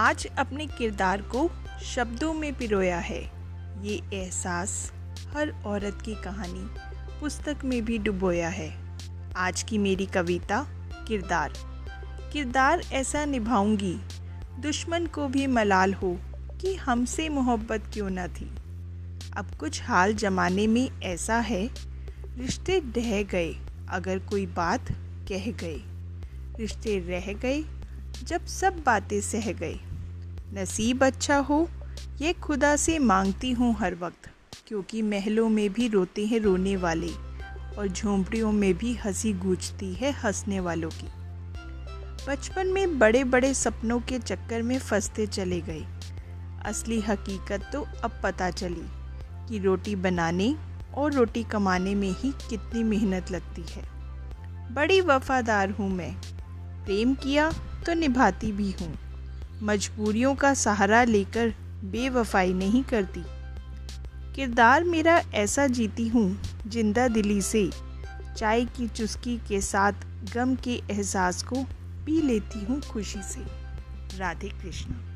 आज अपने किरदार को शब्दों में पिरोया है। ये एहसास हर औरत की कहानी पुस्तक में भी डुबोया है। आज की मेरी कविता, किरदार। किरदार ऐसा निभाऊँगी, दुश्मन को भी मलाल हो कि हमसे मोहब्बत क्यों ना थी। अब कुछ हाल जमाने में ऐसा है, रिश्ते ढह गए, अगर कोई बात कह गए। रिश्ते रह गए, जब सब बातें सह गए। नसीब अच्छा हो, ये खुदा से मांगती हूँ हर वक्त, क्योंकि महलों में भी रोते हैं रोने वाले, और झोंपड़ियों में भी हँसी गूंजती है हंसने वालों की। बचपन में बड़े बड़े सपनों के चक्कर में फंसते चले गए। असली हकीकत तो अब पता चली कि रोटी बनाने और रोटी कमाने में ही कितनी मेहनत लगती है। बड़ी वफादार हूँ मैं। प्रेम किया तो निभाती भी हूँ। मजबूरियों का सहारा लेकर बेवफाई नहीं करती। किरदार मेरा ऐसा जीती हूँ, ज़िंदा दिली से। चाय की चुस्की के साथ गम के एहसास को पी लेती हूँ खुशी से। राधे कृष्ण।